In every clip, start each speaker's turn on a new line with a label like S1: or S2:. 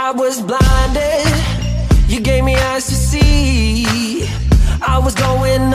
S1: I was blinded, you gave me eyes to see. I was going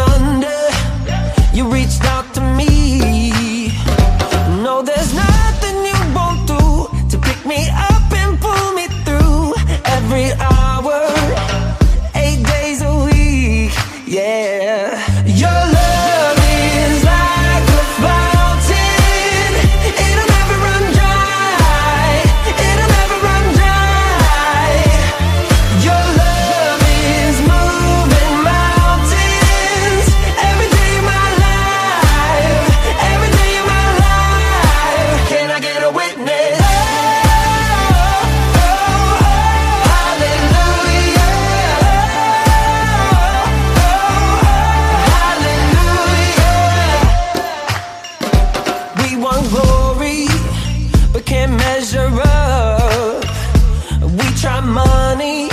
S1: can't measure up. We try money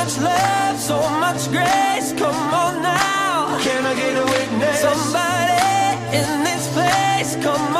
S1: much love, so much grace. Come on now. Can I get a witness? Somebody in this place, come on.